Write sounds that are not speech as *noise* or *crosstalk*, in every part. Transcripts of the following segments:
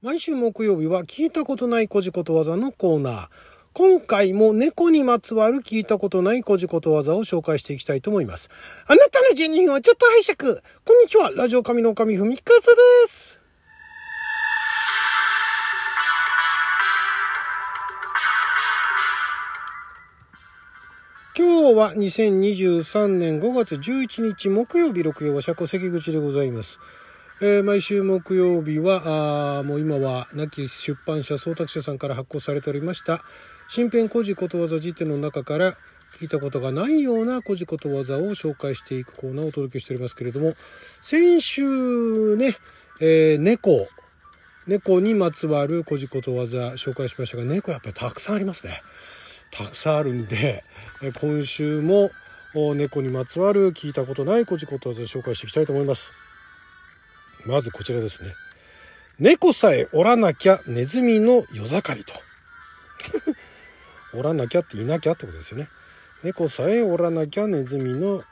毎週木曜日は聞いたことないこじことわざのコーナー。今回も猫にまつわる聞いたことないこじことわざを紹介していきたいと思います。あなたの12分をちょっと拝借。こんにちは、ラジオ神の神ふみかずです。今日は2023年5月11日木曜日六曜は車庫関口でございます。えー毎週木曜日はあもう今は亡き出版社総託社さんから発行されておりました新編古事ことわざ辞典の中から聞いたことがないような古事ことわざを紹介していくコーナーをお届けしておりますけれども先週ね、えー猫猫にまつわる古事ことわざ紹介しましたが猫やっぱりたくさんありますね。たくさんあるんでえ今週も猫にまつわる聞いたことない古事ことわざ紹介していきたいと思います。まずこちらですね。猫さえおらなきゃネズミの夜盛りと。*laughs* おらなきゃっていなきゃってことですよね。猫さえおらなきゃネズミの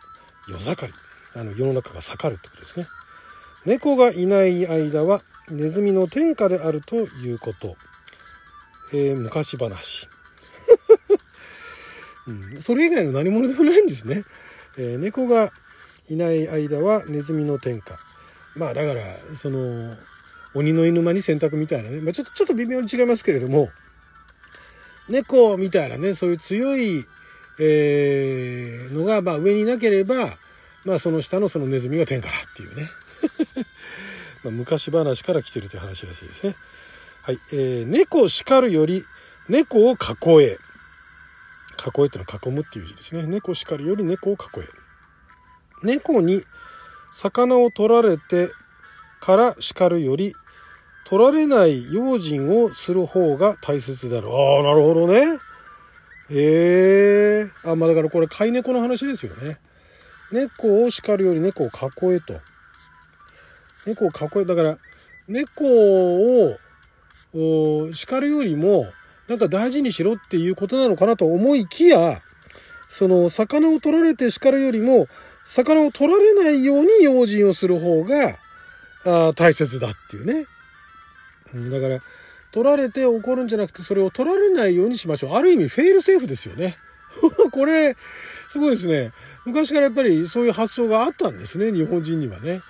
夜盛り。あの世の中が盛るってことですね。猫がいない間はネズミの天下であるということ。えー昔話、*laughs* うん。それ以外の何者でもないんですね。えー猫がいない間はネズミの天下。まあだからその鬼の犬間に洗濯みたいなね、まあ、ちょっとちょっと微妙に違いますけれども猫みたいなねそういう強い、えーのがまあ上になければまあその下のそのネズミが天下だっていうね。*laughs* まあ昔話から来てるという話らしいですね。はい、えー猫叱るより猫を囲え。囲えってのは囲むっていう字ですね。猫叱るより猫を囲え。猫に魚を取られてから叱るより取られない用心をする方が大切であるああなるほどね。ええあまあだからこれ飼い猫の話ですよね。猫を叱るより猫を囲えと。猫を囲えだから猫を叱るよりもなんか大事にしろっていうことなのかなと思いきやその魚を取られて叱るよりも魚を取られないように用心をする方があ大切だっていうね。だから取られて怒るんじゃなくてそれを取られないようにしましょう。ある意味フェイルセーフですよね。*laughs* これすごいですね。昔からやっぱりそういう発想があったんですね日本人にはね。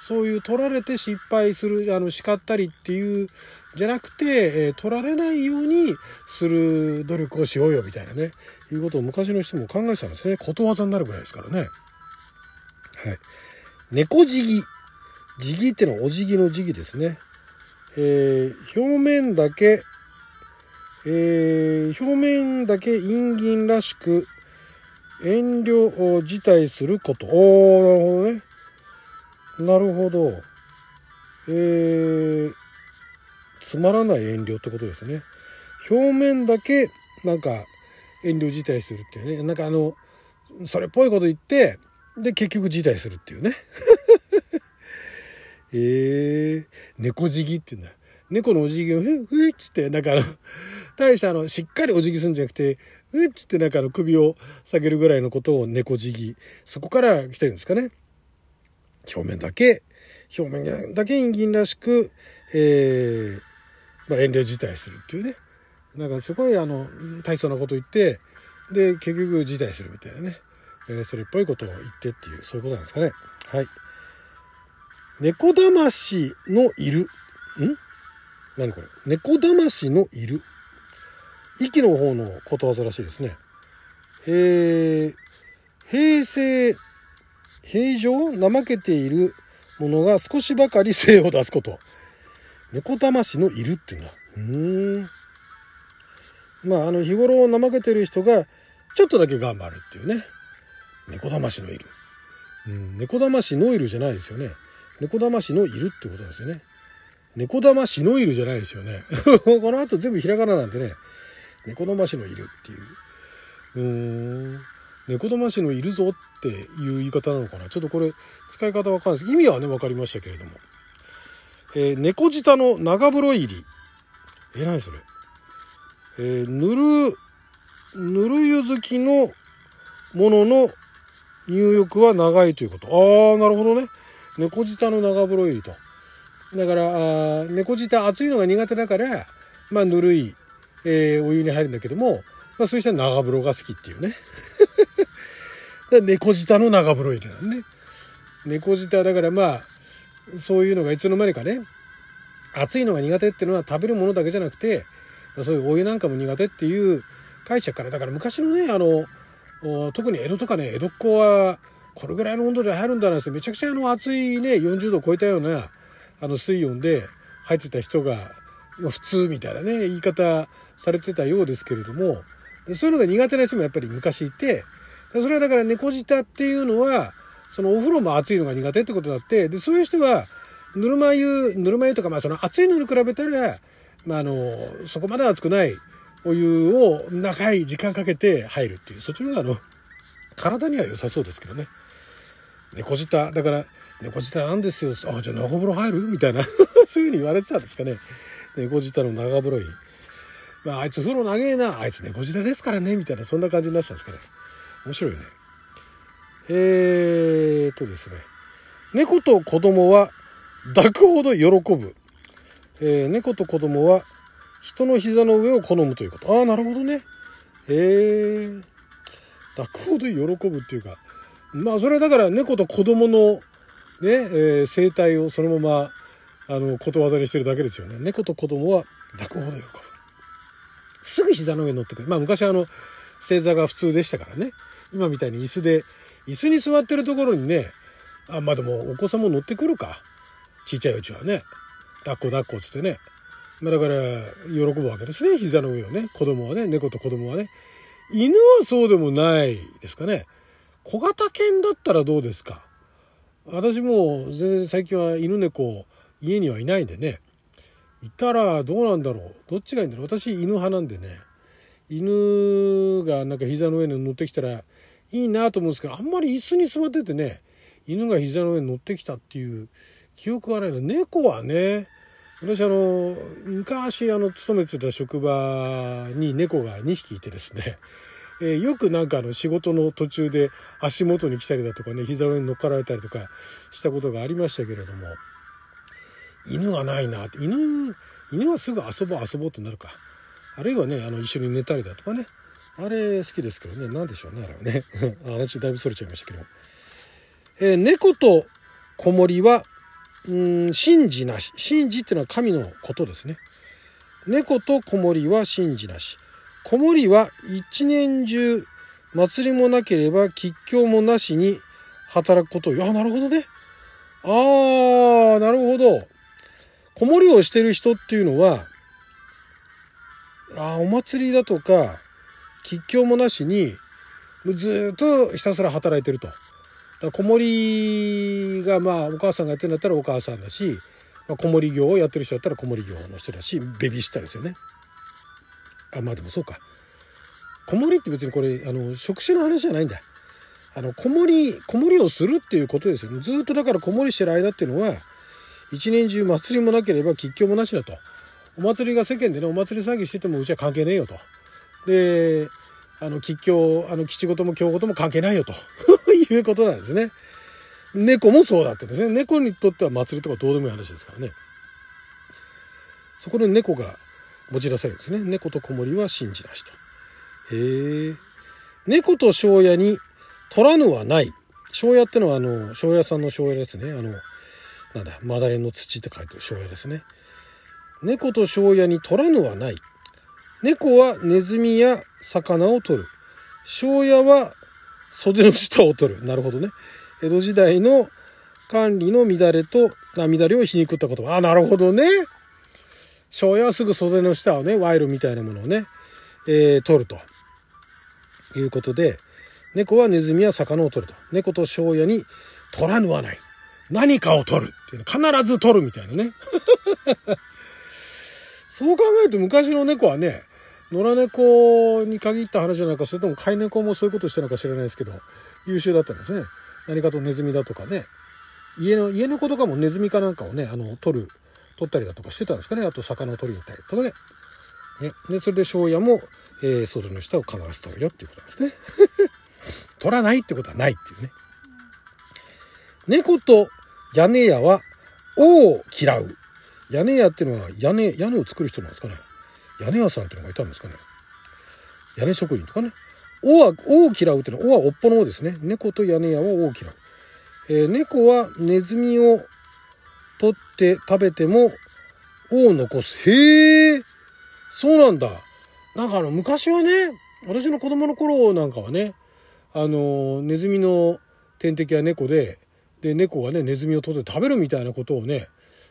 そういう取られて失敗するあの叱ったりっていうじゃなくて、えー取られないようにする努力をしようよみたいなねいうことを昔の人も考えてたんですねことわざになるぐらいですからね。はい。猫じぎ。じぎってのはお辞儀の辞儀ですね。えー表面だけ、えー表面だけ陰銀らしく遠慮を辞退すること。おー、なるほどね。なるほど。えーつまらない遠慮ってことですね。表面だけなんか遠慮辞退するっていうね。なんかあの、それっぽいこと言って、で、結局辞退するっていうね。*laughs* えー、猫じぎって言うんだ。猫のお辞儀を、ふっふっつって、なんかあの、大したあの、しっかりお辞儀するんじゃなくて、ふっつってなんかあの、首を下げるぐらいのことを猫じぎ。そこから来てるんですかね。表面だけ、表面だけ陰銀らしく、えー、まあ、遠慮辞退するっていうね。なんかすごいあの、大層なこと言って、で、結局辞退するみたいなね。えそれっぽいことを言ってっていう、そういうことなんですかね。はい。猫魂のいる。ん？何これ？猫魂のいる。息の方のことわざらしいですね。えー、平成、平常怠けているものが少しばかり精を出すこと。猫魂のいるっていうのは。うん。まあ、あの、日頃怠けてる人が、ちょっとだけ頑張るっていうね。猫魂のいる。うん、猫魂のいるじゃないですよね。猫魂のいるってことですよね。猫魂のいるじゃないですよね。*laughs* この後全部ひらがななんでね。猫魂のいるっていう。うーん。猫魂のいるぞっていう言い方なのかな。ちょっとこれ使い方わかんないです。意味はね、わかりましたけれども。えー猫舌の長風呂入り。え、何それ。えーぬる、ぬる湯好きのものの入浴は長いということ。ああ、なるほどね。猫舌の長風呂入りと。だからあ猫舌熱いのが苦手だからまあぬるい、えー、お湯に入るんだけども、まあ、そういう人は長風呂が好きっていうね *laughs* 猫舌の長風呂入れなんね猫舌だからまあそういうのがいつの間にかね熱いのが苦手っていうのは食べるものだけじゃなくてそういうお湯なんかも苦手っていう解釈からだから昔のねあの特に江戸とかね江戸っ子はこれぐらいの温度で入るんだなんてめちゃくちゃあの熱いね40度を超えたようなあの水温で入ってた人が普通みたいなね言い方されてたようですけれどもそういうのが苦手な人もやっぱり昔いてそれはだから猫舌っていうのはそのお風呂も熱いのが苦手ってことだってでそういう人はぬるま湯ぬるま湯とかまあその熱いのに比べたら、まあ、あのそこまで熱くないお湯を長い時間かけて入るっていうそっちの方があの体には良さそうですけどね。猫舌だから猫舌なんですよ。あじゃあ長風呂入る？みたいな。*laughs* そういうふうに言われてたんですかね。猫舌の長風呂に、まあ、あいつ風呂長えな。あいつ猫舌ですからね。みたいなそんな感じになってたんですかね。面白いよね。えー、っとですね。猫と子供は抱くほど喜ぶ、えー、猫と子供は人の膝の上を好むということ。ああなるほどね。へえ抱くほど喜ぶっていうか。まあそれはだから猫と子供のね、えー、生態をそのままあのことわざにしてるだけですよね。猫と子供は抱くほど喜ぶ。すぐ膝の上に乗ってくる。まあ昔はあの正座が普通でしたからね。今みたいに椅子で椅子に座ってるところにねあまあでもお子さんも乗ってくるか。ちっちゃいうちはね。抱っこ抱っこっつってね。まあだから喜ぶわけですね。膝の上をね。子供はね。猫と子供はね。犬はそうでもないですかね。小型犬だったらどうですか。私も全然最近は犬猫家にはいないんでね。いたらどうなんだろう。どっちがいいんだろう。私犬派なんでね。犬がなんか膝の上に乗ってきたらいいなと思うんですけどあんまり椅子に座っててね犬が膝の上に乗ってきたっていう記憶がないの猫はね私あの昔あの勤めてた職場に猫が2匹いてですね、*laughs* えー、よくなんかあの仕事の途中で足元に来たりだとかね膝上に乗っかられたりとかしたことがありましたけれども犬がないな。って犬犬はすぐ遊ぼう遊ぼうとなるか。あるいはねあの一緒に寝たりだとかね。あれ好きですけどね。何でしょうねあれはね。*laughs* 話だいぶそれちゃいましたけど、えー、猫と子守はうん神事なし。神事っていうのは神のことですね。猫と子守は神事なし。子守は一年中祭りもなければ吉凶もなしに働くこと。をいやなるほどね。あーなるほど。子守をしてる人っていうのはあお祭りだとか吉祥もなしにずっとひたすら働いてると。だ子守がまあお母さんがやってるんだったらお母さんだし、まあ、子守業をやってる人だったら子守業の人だしベビーシッターですよね。あまあでもそうか。子守って別にこれあの職種の話じゃないんだ。あの子守子守をするっていうことですよね。ずっとだから子守してる間っていうのは一年中祭りもなければ吉祥もなしだと。お祭りが世間でねお祭り騒ぎしててもうちは関係ねえよと。であの吉祥あの吉事も京事も関係ないよということなんですね。猫もそうだってですね猫にとっては祭りとかどうでもいい話ですからね。そこで猫が持ち出されるんですね。猫と子守は信じなしと。へえ。猫と庄屋に取らぬはない。庄屋ってのはあの庄屋さんの庄屋ですね。あのなんだマダレの土って書いてる庄屋ですね。猫と庄屋に取らぬはない。猫はネズミや魚を取る。庄屋は袖の下を取る。なるほどね。江戸時代の管理の乱れと、あ乱れを皮肉った言葉。あ、なるほどね。庄屋はすぐ袖の下をね、賄賂みたいなものをね、えー、取ると。いうことで、猫はネズミや魚を取ると。猫と庄屋に取らぬはない。何かを取るっていうの必ず取るみたいなね。*laughs* そう考えると昔の猫はね、野良猫に限った話じゃないかそれとも飼い猫もそういうことしてるのか知らないですけど優秀だったんですね。何かとネズミだとかね。家の家の子とかもネズミかなんかをねあの取る取ったりだとかしてたんですかね。あと魚を取りに行ったりとかね。ね。でそれで庄屋も、えー、袖の下を必ず取るよっていうことなんですね。*laughs* 取らないってことはないっていうね。猫と屋根屋は王を嫌う。屋根屋っていうのは屋根屋根を作る人なんですかね。屋根屋さんっていうのがいたんですかね。屋根職人とかね「お」は「お」を嫌うっていうのは「お」はおっぽの「お」ですね。猫と屋根屋は「お」を嫌う、えー、猫はネズミを取って食べても「お」を残す。へえそうなんだ。なんかあの昔はね私の子供の頃なんかはねあのネズミの天敵は猫でで猫がねネズミを取って食べるみたいなことをね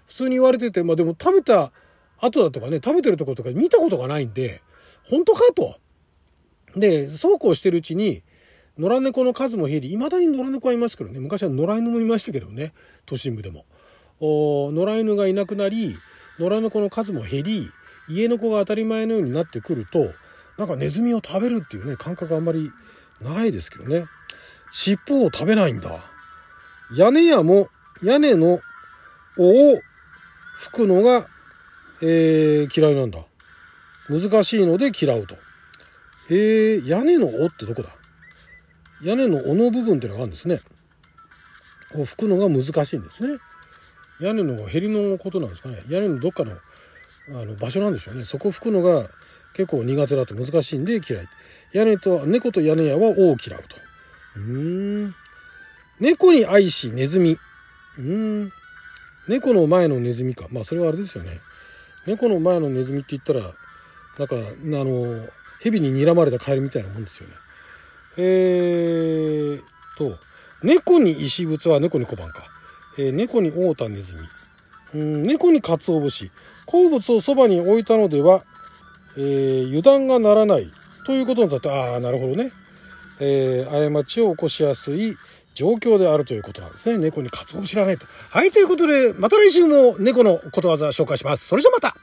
普通に言われててまあでも食べた後だとかね食べてるとことか見たことがないんで本当かと。でそうこうしてるうちに野良猫の数も減りいまだに野良猫はいますけどね昔は野良犬もいましたけどね都心部でも。野良犬がいなくなり野良猫の数も減り家の子が当たり前のようになってくるとなんかネズミを食べるっていうね感覚あんまりないですけどね尻尾を食べないんだ屋根屋も屋根の尾を吹くのが、えー、嫌いなんだ。難しいので嫌うと。へえ、屋根の尾ってどこだ？屋根の尾の部分っていうのがあるんですね。を吹くのが難しいんですね。屋根のへりのことなんですかね。屋根のどっかのあの場所なんでしょうね。そこを吹くのが結構苦手だと難しいんで嫌い。屋根と猫と屋根屋は尾を嫌うと。うん。猫に愛しネズミ。うん。猫の前のネズミか。まあそれはあれですよね。猫の前のネズミって言ったらなんかあの蛇に睨まれたカエルみたいなもんですよね。えーと猫に石仏は猫に小判か、えー、猫に大田ネズミ。うん猫に鰹節。好物をそばに置いたのでは、えー、油断がならないということになってああなるほどね、えー、過ちを起こしやすい状況であるということなんですね。猫に鰹節知らないと。はいということでまた来週も猫のことわざ紹介します。それじゃまた。